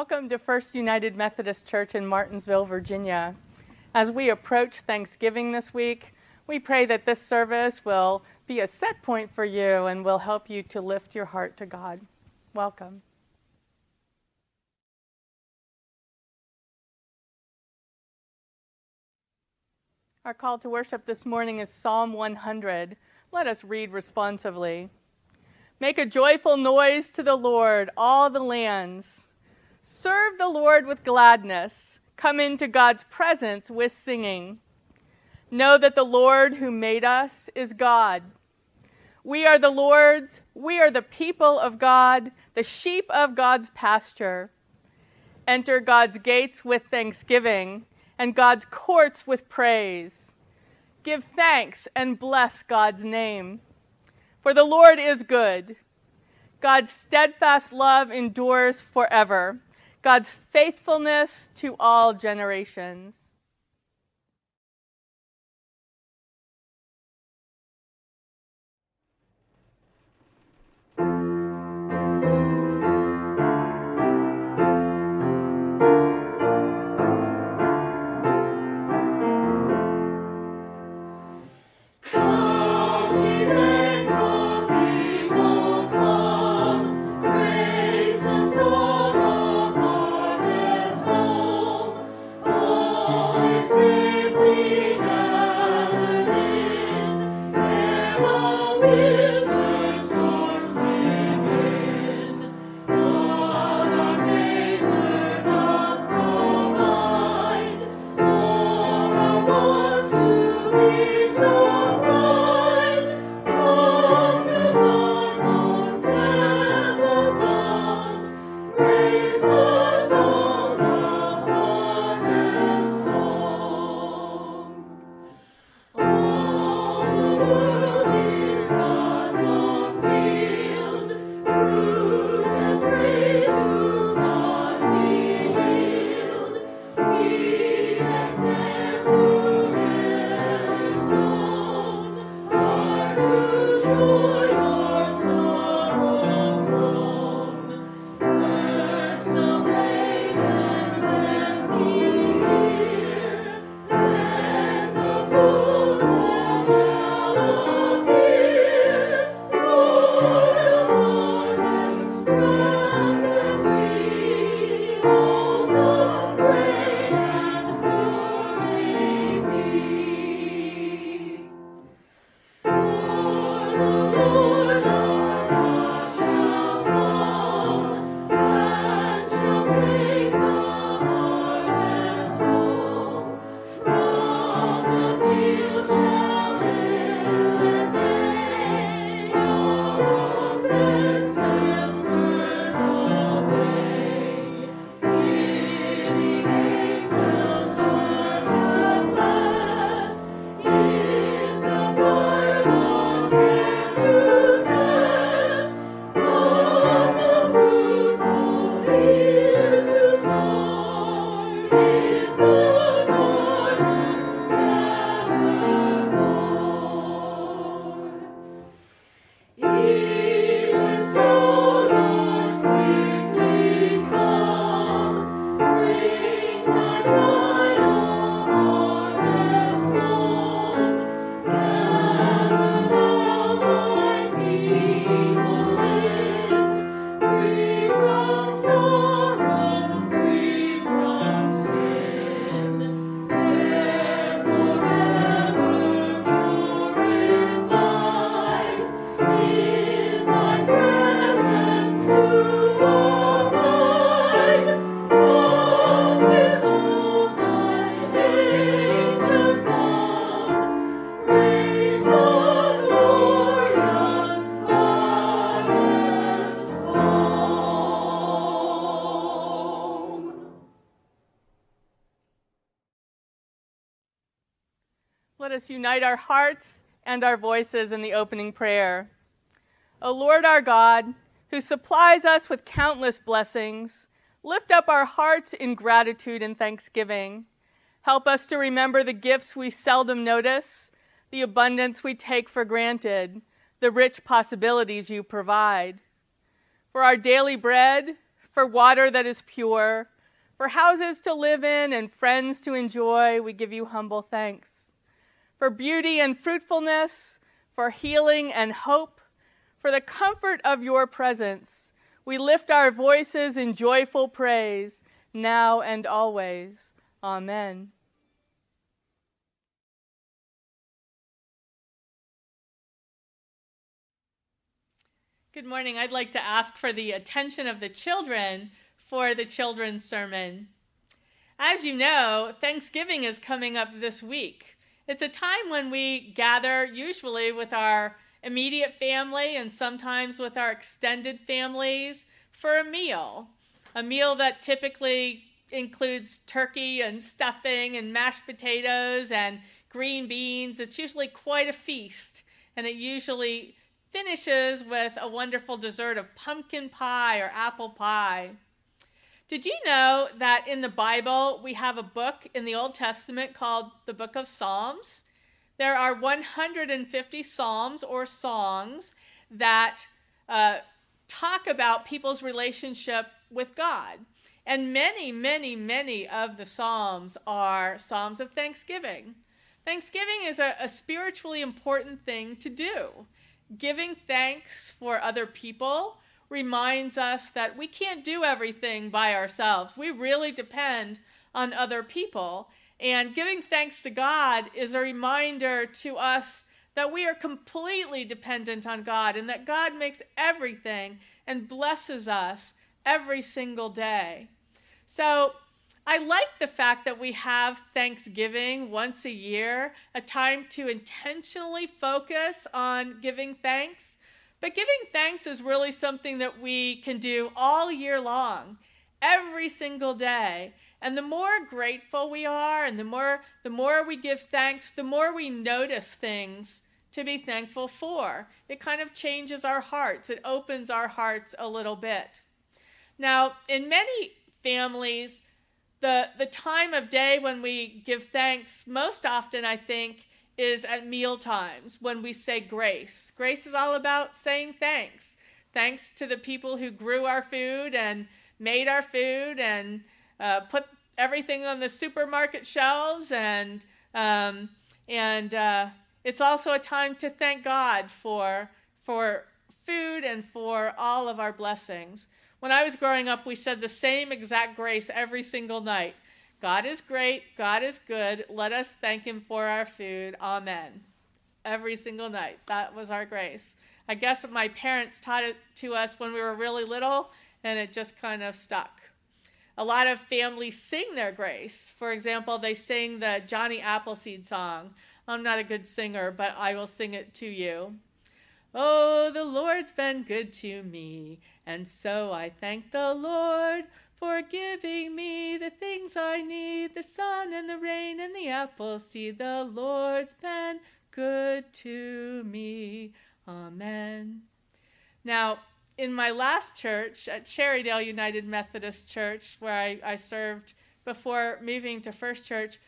Welcome to First United Methodist Church in Martinsville, Virginia. As we approach Thanksgiving this week, we pray that this service will be a set point for you and will help you to lift your heart to God. Welcome. Our call to worship this morning is Psalm 100. Let us read responsively. Make a joyful noise to the Lord, all the lands. Serve the Lord with gladness. Come into God's presence with singing. Know that the Lord who made us is God. We are the Lord's, we are the people of God, the sheep of God's pasture. Enter God's gates with thanksgiving and God's courts with praise. Give thanks and bless God's name. For the Lord is good. God's steadfast love endures forever. God's faithfulness to all generations. Our hearts and our voices in the opening prayer. O Lord our God, who supplies us with countless blessings, lift up our hearts in gratitude and thanksgiving. Help us to remember the gifts we seldom notice, the abundance we take for granted, the rich possibilities you provide. For our daily bread, for water that is pure, for houses to live in and friends to enjoy, we give you humble thanks. For beauty and fruitfulness, for healing and hope, for the comfort of your presence, we lift our voices in joyful praise, now and always. Amen. Good morning. I'd like to ask for the attention of the children for the children's sermon. As you know, Thanksgiving is coming up this week. It's a time when we gather, usually with our immediate family and sometimes with our extended families, for a meal. A meal that typically includes turkey and stuffing and mashed potatoes and green beans. It's usually quite a feast, and it usually finishes with a wonderful dessert of pumpkin pie or apple pie. Did you know that in the Bible we have a book in the Old Testament called the Book of Psalms? There are 150 psalms or songs that uh, talk about people's relationship with God. And many, many, many of the Psalms are Psalms of thanksgiving. Thanksgiving is a, a spiritually important thing to do giving thanks for other people reminds us that we can't do everything by ourselves. We really depend on other people. And giving thanks to God is a reminder to us that we are completely dependent on God and that God makes everything and blesses us every single day. So, I like the fact that we have Thanksgiving once a year, a time to intentionally focus on giving thanks. But giving thanks is really something that we can do all year long, every single day. And the more grateful we are and the more the more we give thanks, the more we notice things to be thankful for. It kind of changes our hearts. It opens our hearts a little bit. Now, in many families, the, the time of day when we give thanks most often, I think, is at meal times when we say grace. Grace is all about saying thanks. Thanks to the people who grew our food and made our food and uh, put everything on the supermarket shelves and um, and uh, it's also a time to thank God for for food and for all of our blessings. When I was growing up, we said the same exact grace every single night God is great, God is good. Let us thank Him for our food. Amen. Every single night. That was our grace. I guess my parents taught it to us when we were really little, and it just kind of stuck. A lot of families sing their grace. For example, they sing the Johnny Appleseed song. I'm not a good singer, but I will sing it to you. Oh, the Lord's been good to me, and so I thank the Lord for giving me the things I need the sun and the rain and the apple seed. The Lord's been good to me. Amen. Now, in my last church at Cherrydale United Methodist Church, where I, I served before moving to First Church,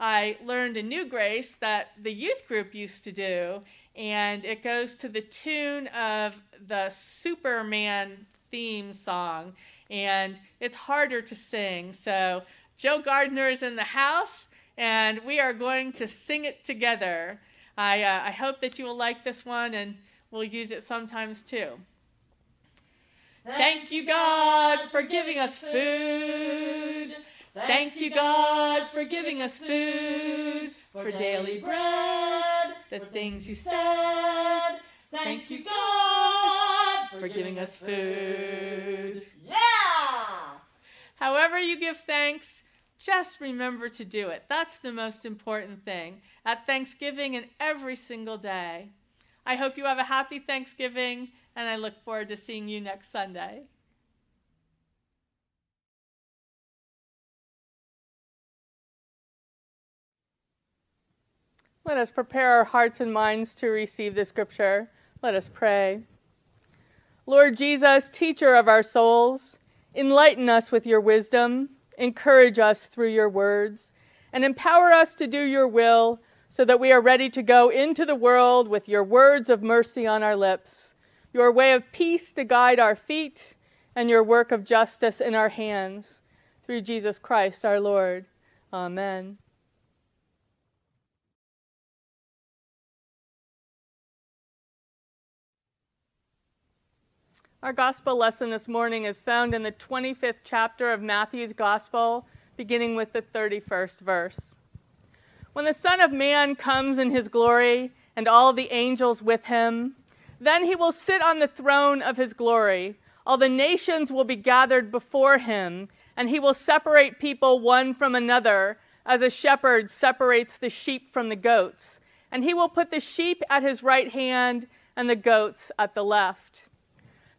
I learned a new grace that the youth group used to do, and it goes to the tune of the Superman theme song, and it's harder to sing. So, Joe Gardner is in the house, and we are going to sing it together. I, uh, I hope that you will like this one, and we'll use it sometimes too. Thank you, God, for giving us food. Thank you, God, for giving us food, for daily bread, the things you said. Thank you, God, for giving us food. However, you give thanks, just remember to do it. That's the most important thing at Thanksgiving and every single day. I hope you have a happy Thanksgiving, and I look forward to seeing you next Sunday. Let us prepare our hearts and minds to receive the scripture. Let us pray. Lord Jesus, teacher of our souls, enlighten us with your wisdom, encourage us through your words, and empower us to do your will so that we are ready to go into the world with your words of mercy on our lips, your way of peace to guide our feet, and your work of justice in our hands. Through Jesus Christ our Lord. Amen. Our gospel lesson this morning is found in the 25th chapter of Matthew's gospel, beginning with the 31st verse. When the Son of Man comes in his glory and all the angels with him, then he will sit on the throne of his glory. All the nations will be gathered before him, and he will separate people one from another, as a shepherd separates the sheep from the goats. And he will put the sheep at his right hand and the goats at the left.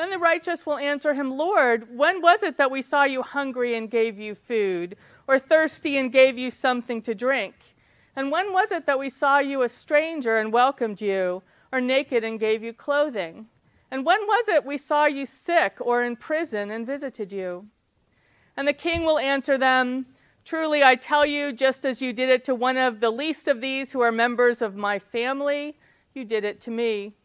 Then the righteous will answer him, Lord, when was it that we saw you hungry and gave you food, or thirsty and gave you something to drink? And when was it that we saw you a stranger and welcomed you, or naked and gave you clothing? And when was it we saw you sick or in prison and visited you? And the king will answer them, Truly I tell you, just as you did it to one of the least of these who are members of my family, you did it to me.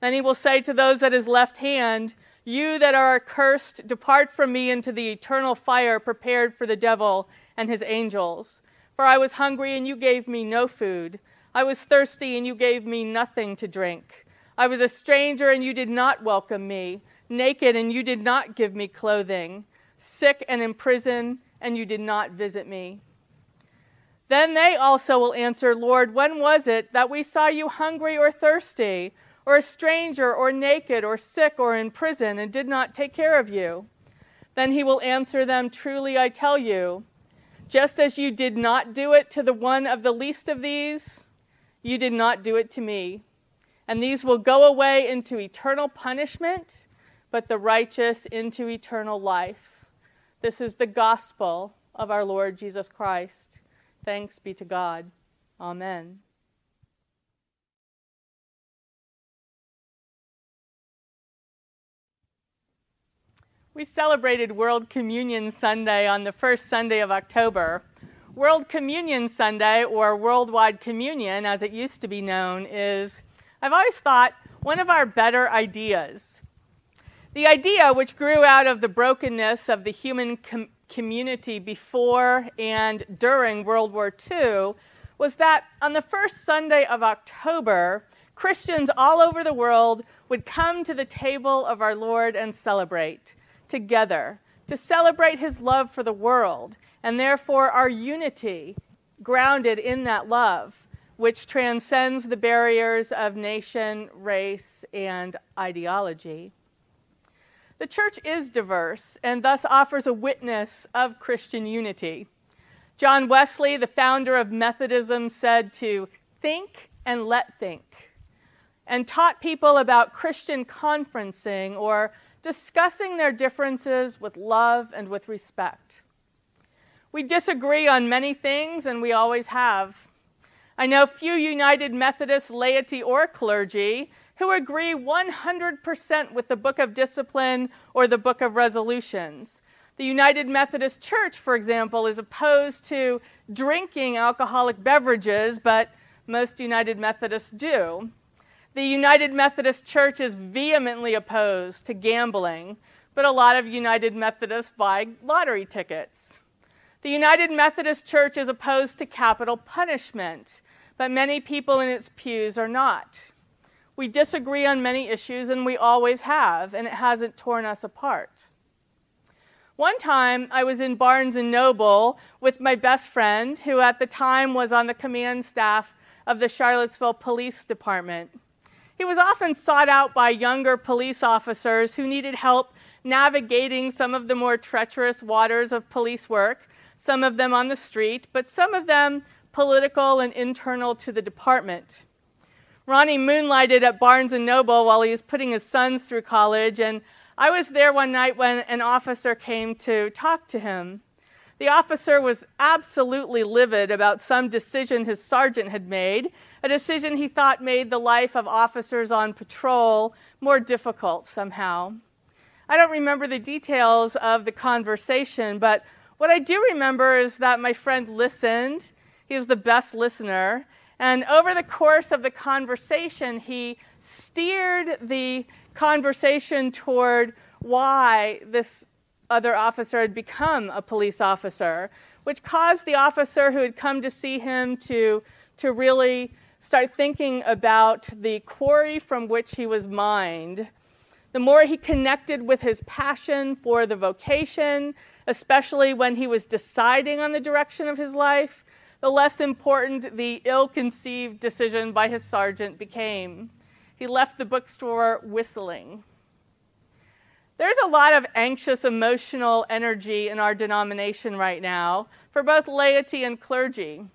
Then he will say to those at his left hand, You that are accursed, depart from me into the eternal fire prepared for the devil and his angels. For I was hungry, and you gave me no food. I was thirsty, and you gave me nothing to drink. I was a stranger, and you did not welcome me. Naked, and you did not give me clothing. Sick and in prison, and you did not visit me. Then they also will answer, Lord, when was it that we saw you hungry or thirsty? Or a stranger, or naked, or sick, or in prison, and did not take care of you? Then he will answer them, Truly I tell you, just as you did not do it to the one of the least of these, you did not do it to me. And these will go away into eternal punishment, but the righteous into eternal life. This is the gospel of our Lord Jesus Christ. Thanks be to God. Amen. We celebrated World Communion Sunday on the first Sunday of October. World Communion Sunday, or Worldwide Communion as it used to be known, is, I've always thought, one of our better ideas. The idea, which grew out of the brokenness of the human com- community before and during World War II, was that on the first Sunday of October, Christians all over the world would come to the table of our Lord and celebrate together to celebrate his love for the world and therefore our unity grounded in that love, which transcends the barriers of nation, race, and ideology. The church is diverse and thus offers a witness of Christian unity. John Wesley, the founder of Methodism, said to think and let think, and taught people about Christian conferencing or discussing their differences with love and with respect. We disagree on many things, and we always have. I know few United Methodist laity or clergy who agree 100% with the Book of Discipline or the Book of Resolutions. The United Methodist Church, for example, is opposed to drinking alcoholic beverages, but most United Methodists do. The United Methodist Church is vehemently opposed to gambling, but a lot of United Methodists buy lottery tickets. The United Methodist Church is opposed to capital punishment, but many people in its pews are not. We disagree on many issues, and we always have, and it hasn't torn us apart. One time, I was in Barnes and Noble with my best friend, who at the time was on the command staff of the Charlottesville Police Department. He was often sought out by younger police officers who needed help navigating some of the more treacherous waters of police work, some of them on the street, but some of them political and internal to the department. Ronnie moonlighted at Barnes and Noble while he was putting his sons through college, and I was there one night when an officer came to talk to him. The officer was absolutely livid about some decision his sergeant had made, a decision he thought made the life of officers on patrol more difficult somehow. I don't remember the details of the conversation, but what I do remember is that my friend listened. He was the best listener. And over the course of the conversation, he steered the conversation toward why this other officer had become a police officer, which caused the officer who had come to see him to, to really start thinking about the quarry from which he was mined. The more he connected with his passion for the vocation, especially when he was deciding on the direction of his life, the less important the ill conceived decision by his sergeant became. He left the bookstore whistling. There's a lot of anxious emotional energy in our denomination right now for both laity and clergy.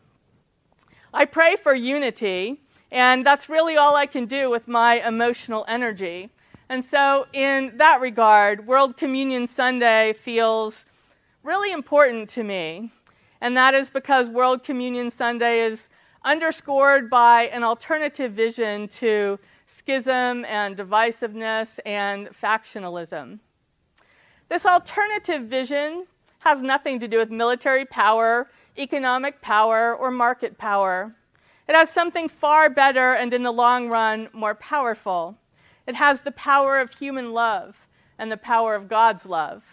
I pray for unity, and that's really all I can do with my emotional energy. And so, in that regard, World Communion Sunday feels really important to me. And that is because World Communion Sunday is underscored by an alternative vision to schism and divisiveness and factionalism. This alternative vision has nothing to do with military power, economic power, or market power. It has something far better and, in the long run, more powerful. It has the power of human love and the power of God's love.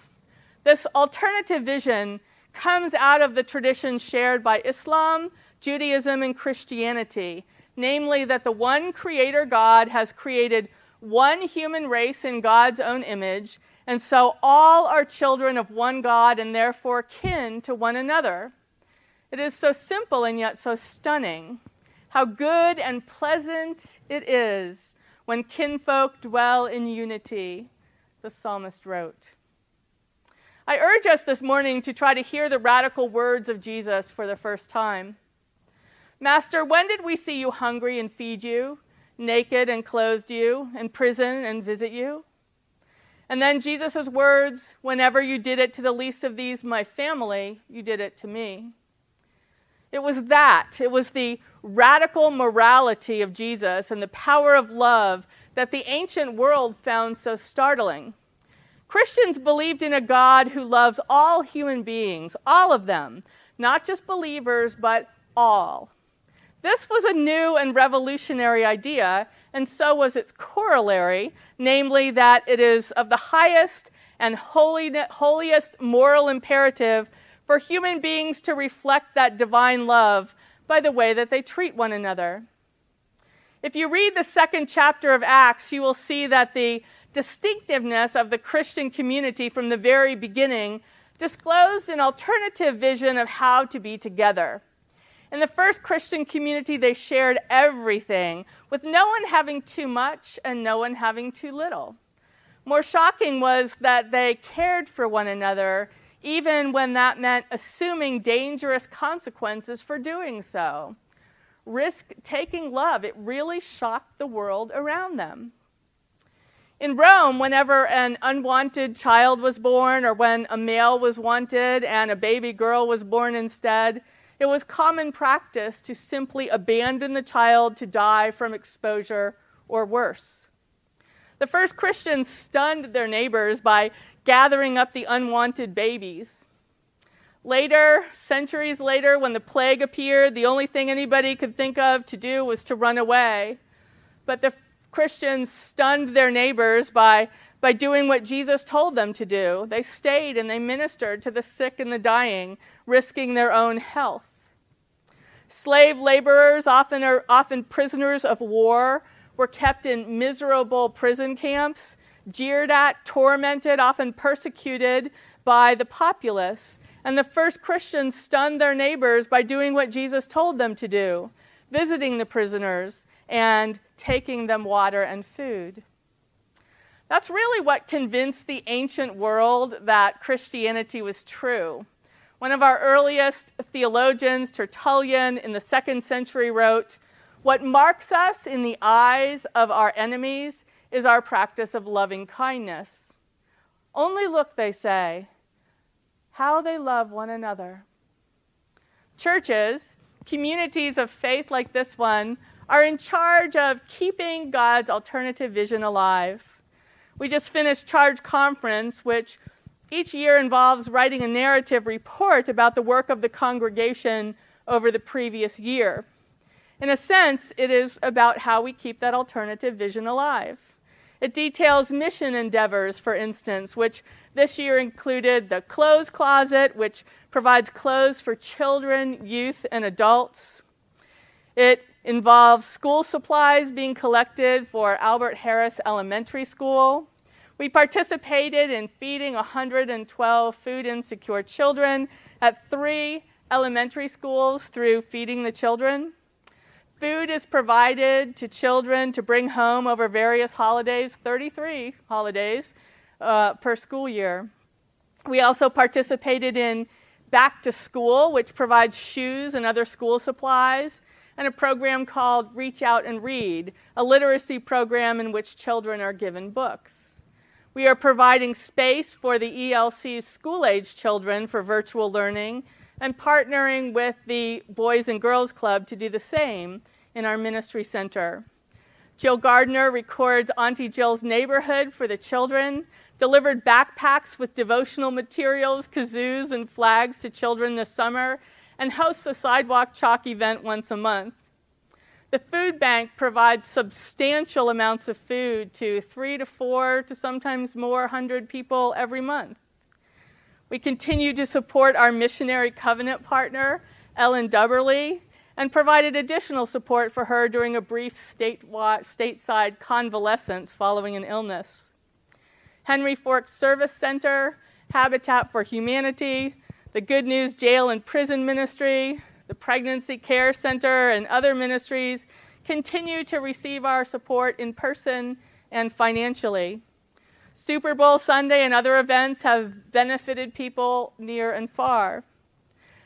This alternative vision comes out of the tradition shared by Islam, Judaism, and Christianity namely, that the one Creator God has created one human race in God's own image, and so all are children of one God and therefore kin to one another. It is so simple and yet so stunning. How good and pleasant it is when kinfolk dwell in unity, the psalmist wrote. I urge us this morning to try to hear the radical words of Jesus for the first time. Master, when did we see you hungry and feed you, naked and clothed you, in prison and visit you? And then Jesus' words, whenever you did it to the least of these, my family, you did it to me. It was that, it was the radical morality of Jesus and the power of love that the ancient world found so startling. Christians believed in a God who loves all human beings, all of them, not just believers, but all. This was a new and revolutionary idea, and so was its corollary, namely that it is of the highest and holiest moral imperative for human beings to reflect that divine love by the way that they treat one another. If you read the second chapter of Acts, you will see that the distinctiveness of the Christian community from the very beginning disclosed an alternative vision of how to be together. In the first Christian community, they shared everything, with no one having too much and no one having too little. More shocking was that they cared for one another, even when that meant assuming dangerous consequences for doing so. Risk taking love, it really shocked the world around them. In Rome, whenever an unwanted child was born, or when a male was wanted and a baby girl was born instead, it was common practice to simply abandon the child to die from exposure or worse. The first Christians stunned their neighbors by gathering up the unwanted babies. Later, centuries later, when the plague appeared, the only thing anybody could think of to do was to run away. But the Christians stunned their neighbors by, by doing what Jesus told them to do. They stayed and they ministered to the sick and the dying, risking their own health. Slave laborers, often, are, often prisoners of war, were kept in miserable prison camps, jeered at, tormented, often persecuted by the populace. And the first Christians stunned their neighbors by doing what Jesus told them to do visiting the prisoners and taking them water and food. That's really what convinced the ancient world that Christianity was true. One of our earliest theologians, Tertullian, in the second century wrote, What marks us in the eyes of our enemies is our practice of loving kindness. Only look, they say, how they love one another. Churches, communities of faith like this one, are in charge of keeping God's alternative vision alive. We just finished Charge Conference, which each year involves writing a narrative report about the work of the congregation over the previous year. In a sense, it is about how we keep that alternative vision alive. It details mission endeavors, for instance, which this year included the Clothes Closet, which provides clothes for children, youth, and adults. It involves school supplies being collected for Albert Harris Elementary School. We participated in feeding 112 food insecure children at three elementary schools through Feeding the Children. Food is provided to children to bring home over various holidays, 33 holidays uh, per school year. We also participated in Back to School, which provides shoes and other school supplies, and a program called Reach Out and Read, a literacy program in which children are given books. We are providing space for the ELC's school age children for virtual learning and partnering with the Boys and Girls Club to do the same in our ministry center. Jill Gardner records Auntie Jill's neighborhood for the children, delivered backpacks with devotional materials, kazoos, and flags to children this summer, and hosts a sidewalk chalk event once a month. The food bank provides substantial amounts of food to three to four to sometimes more hundred people every month. We continue to support our missionary covenant partner, Ellen Dubberly, and provided additional support for her during a brief stateside convalescence following an illness. Henry Forks Service Center, Habitat for Humanity, the Good News Jail and Prison Ministry, the Pregnancy Care Center, and other ministries continue to receive our support in person and financially. Super Bowl Sunday and other events have benefited people near and far.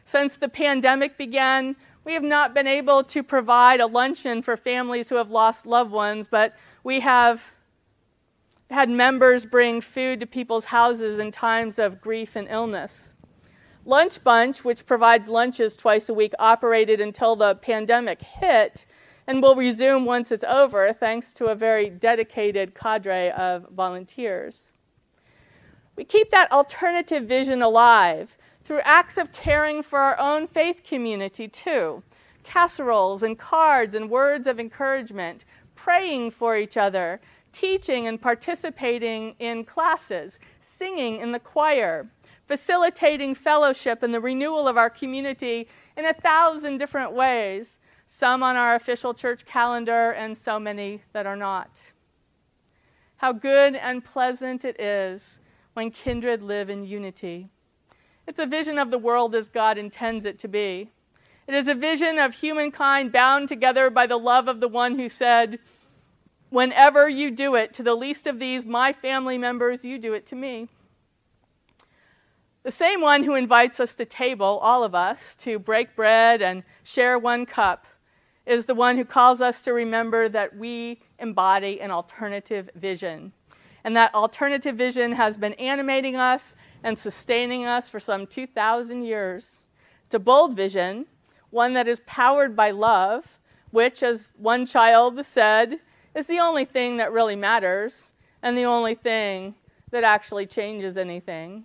Since the pandemic began, we have not been able to provide a luncheon for families who have lost loved ones, but we have had members bring food to people's houses in times of grief and illness. Lunch Bunch, which provides lunches twice a week, operated until the pandemic hit and will resume once it's over, thanks to a very dedicated cadre of volunteers. We keep that alternative vision alive through acts of caring for our own faith community, too casseroles and cards and words of encouragement, praying for each other, teaching and participating in classes, singing in the choir, facilitating fellowship and the renewal of our community in a thousand different ways, some on our official church calendar and so many that are not. How good and pleasant it is when kindred live in unity. It's a vision of the world as God intends it to be. It is a vision of humankind bound together by the love of the one who said, Whenever you do it to the least of these, my family members, you do it to me. The same one who invites us to table, all of us, to break bread and share one cup, is the one who calls us to remember that we embody an alternative vision. And that alternative vision has been animating us and sustaining us for some 2,000 years. It's a bold vision, one that is powered by love, which, as one child said, is the only thing that really matters and the only thing that actually changes anything.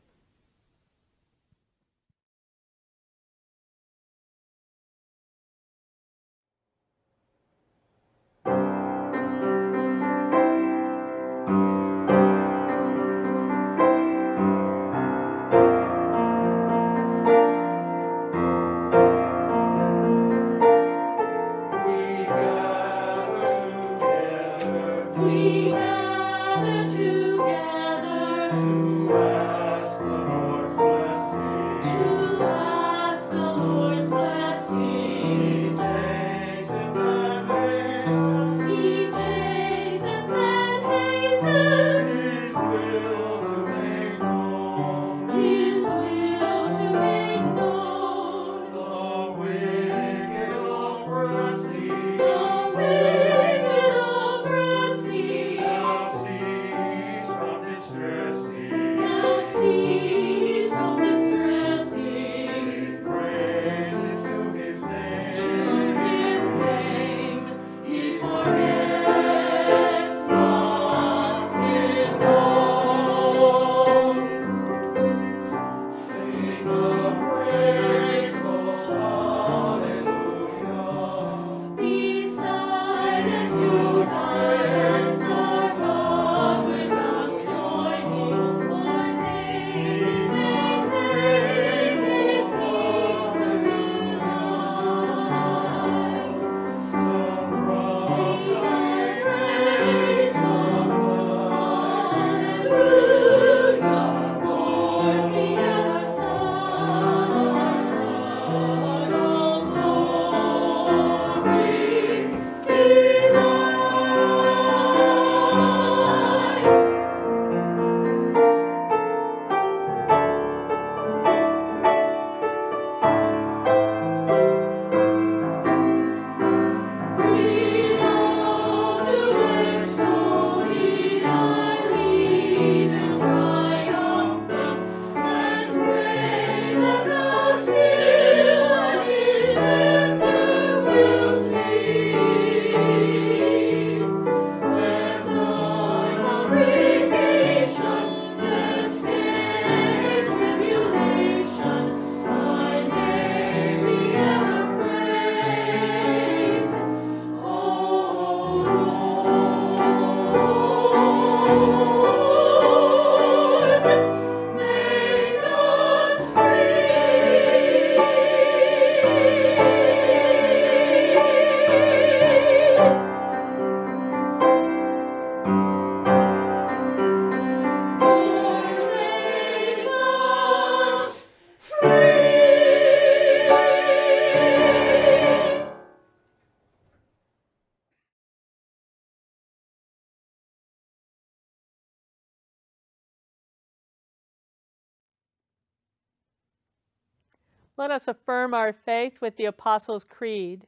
Let us affirm our faith with the Apostles' Creed.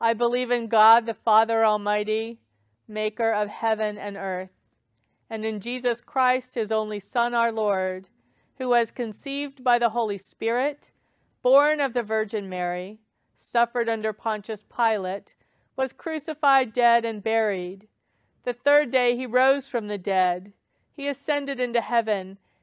I believe in God, the Father Almighty, maker of heaven and earth, and in Jesus Christ, his only Son, our Lord, who was conceived by the Holy Spirit, born of the Virgin Mary, suffered under Pontius Pilate, was crucified, dead, and buried. The third day he rose from the dead. He ascended into heaven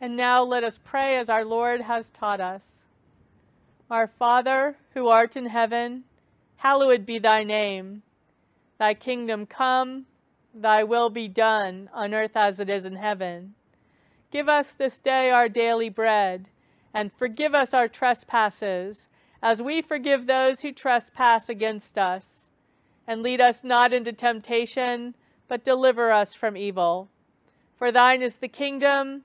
And now let us pray as our Lord has taught us. Our Father, who art in heaven, hallowed be thy name. Thy kingdom come, thy will be done, on earth as it is in heaven. Give us this day our daily bread, and forgive us our trespasses, as we forgive those who trespass against us. And lead us not into temptation, but deliver us from evil. For thine is the kingdom,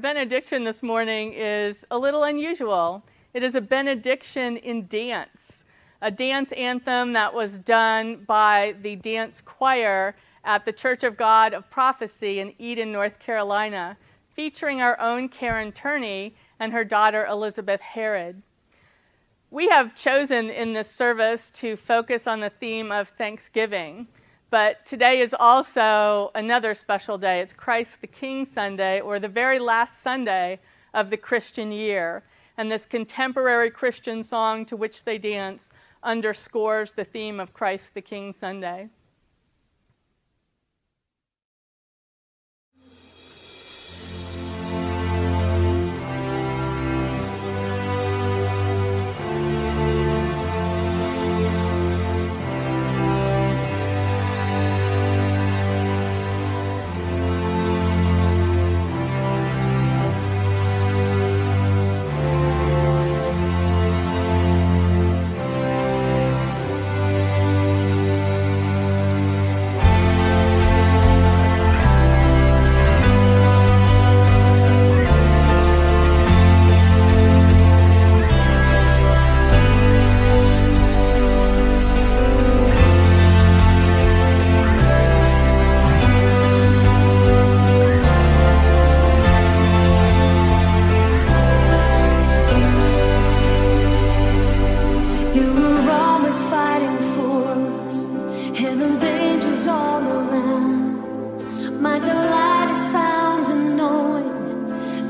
Benediction this morning is a little unusual. It is a benediction in dance, a dance anthem that was done by the dance choir at the Church of God of Prophecy in Eden, North Carolina, featuring our own Karen Turney and her daughter Elizabeth Herod. We have chosen in this service to focus on the theme of Thanksgiving, but today is also another special day. It's Christ the King Sunday, or the very last Sunday of the Christian year. And this contemporary Christian song to which they dance underscores the theme of Christ the King Sunday.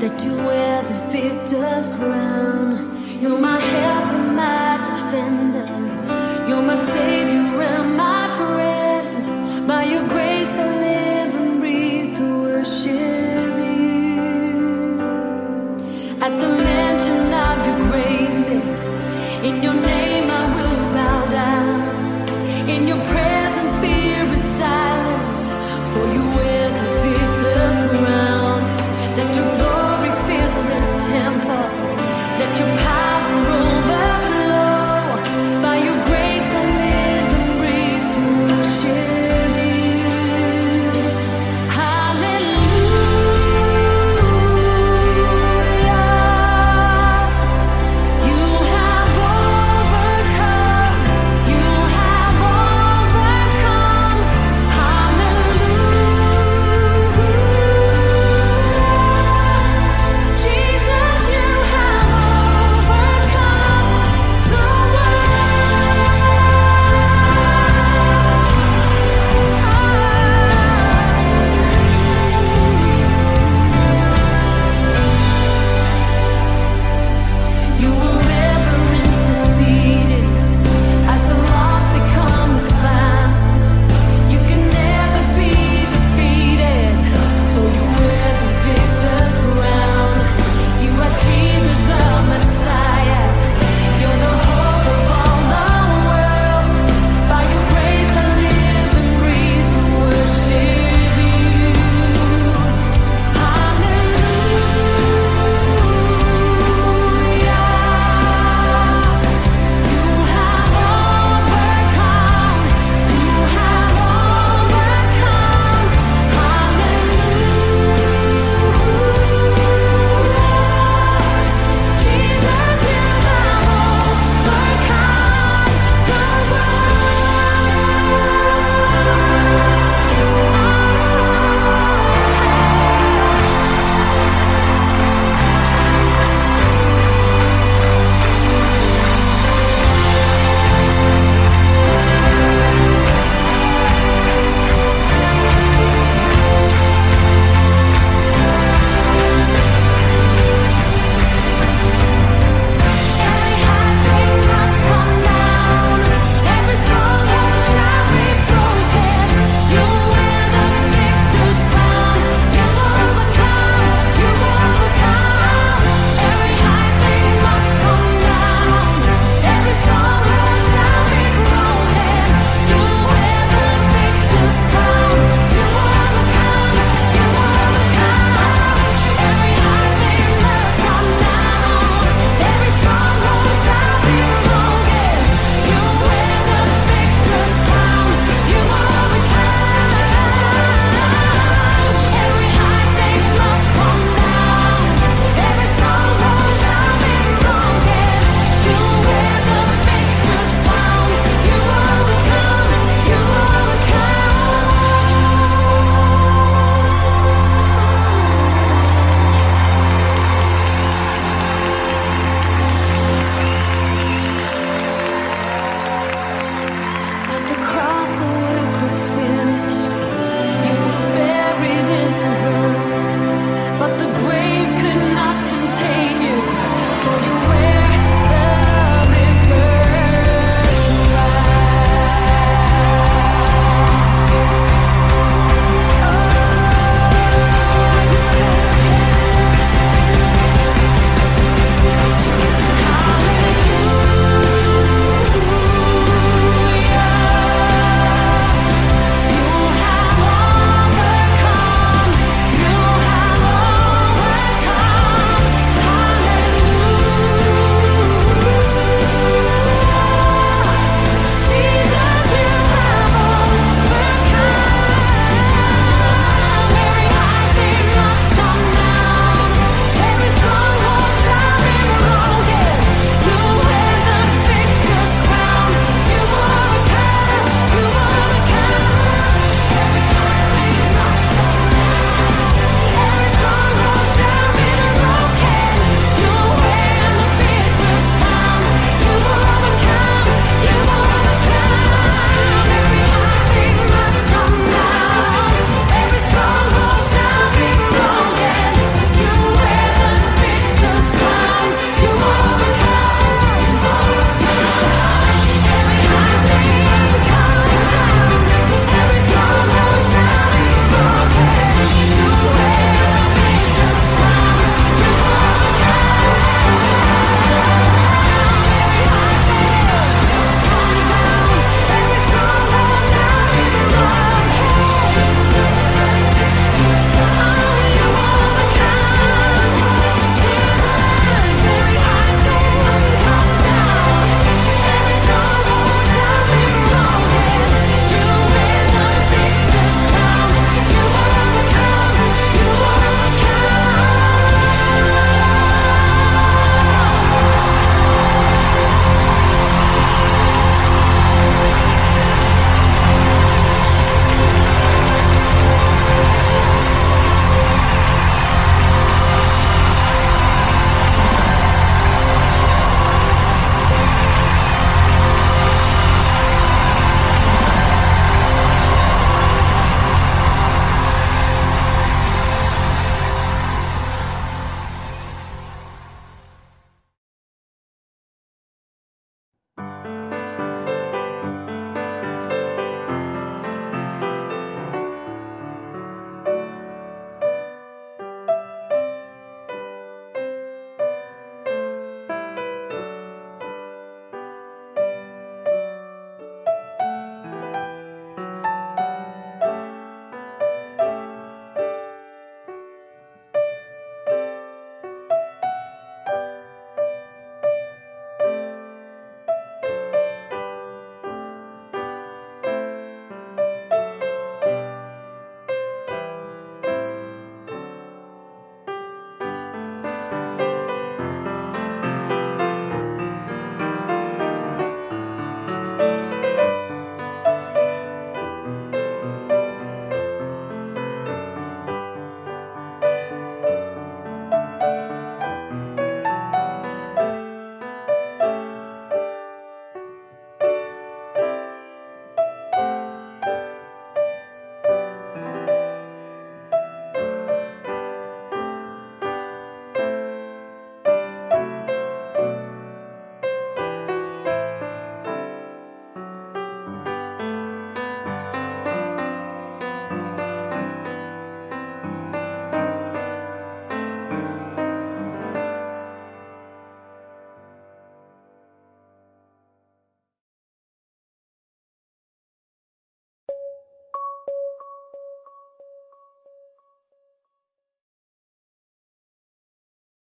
That you wear the victor's crown. You're my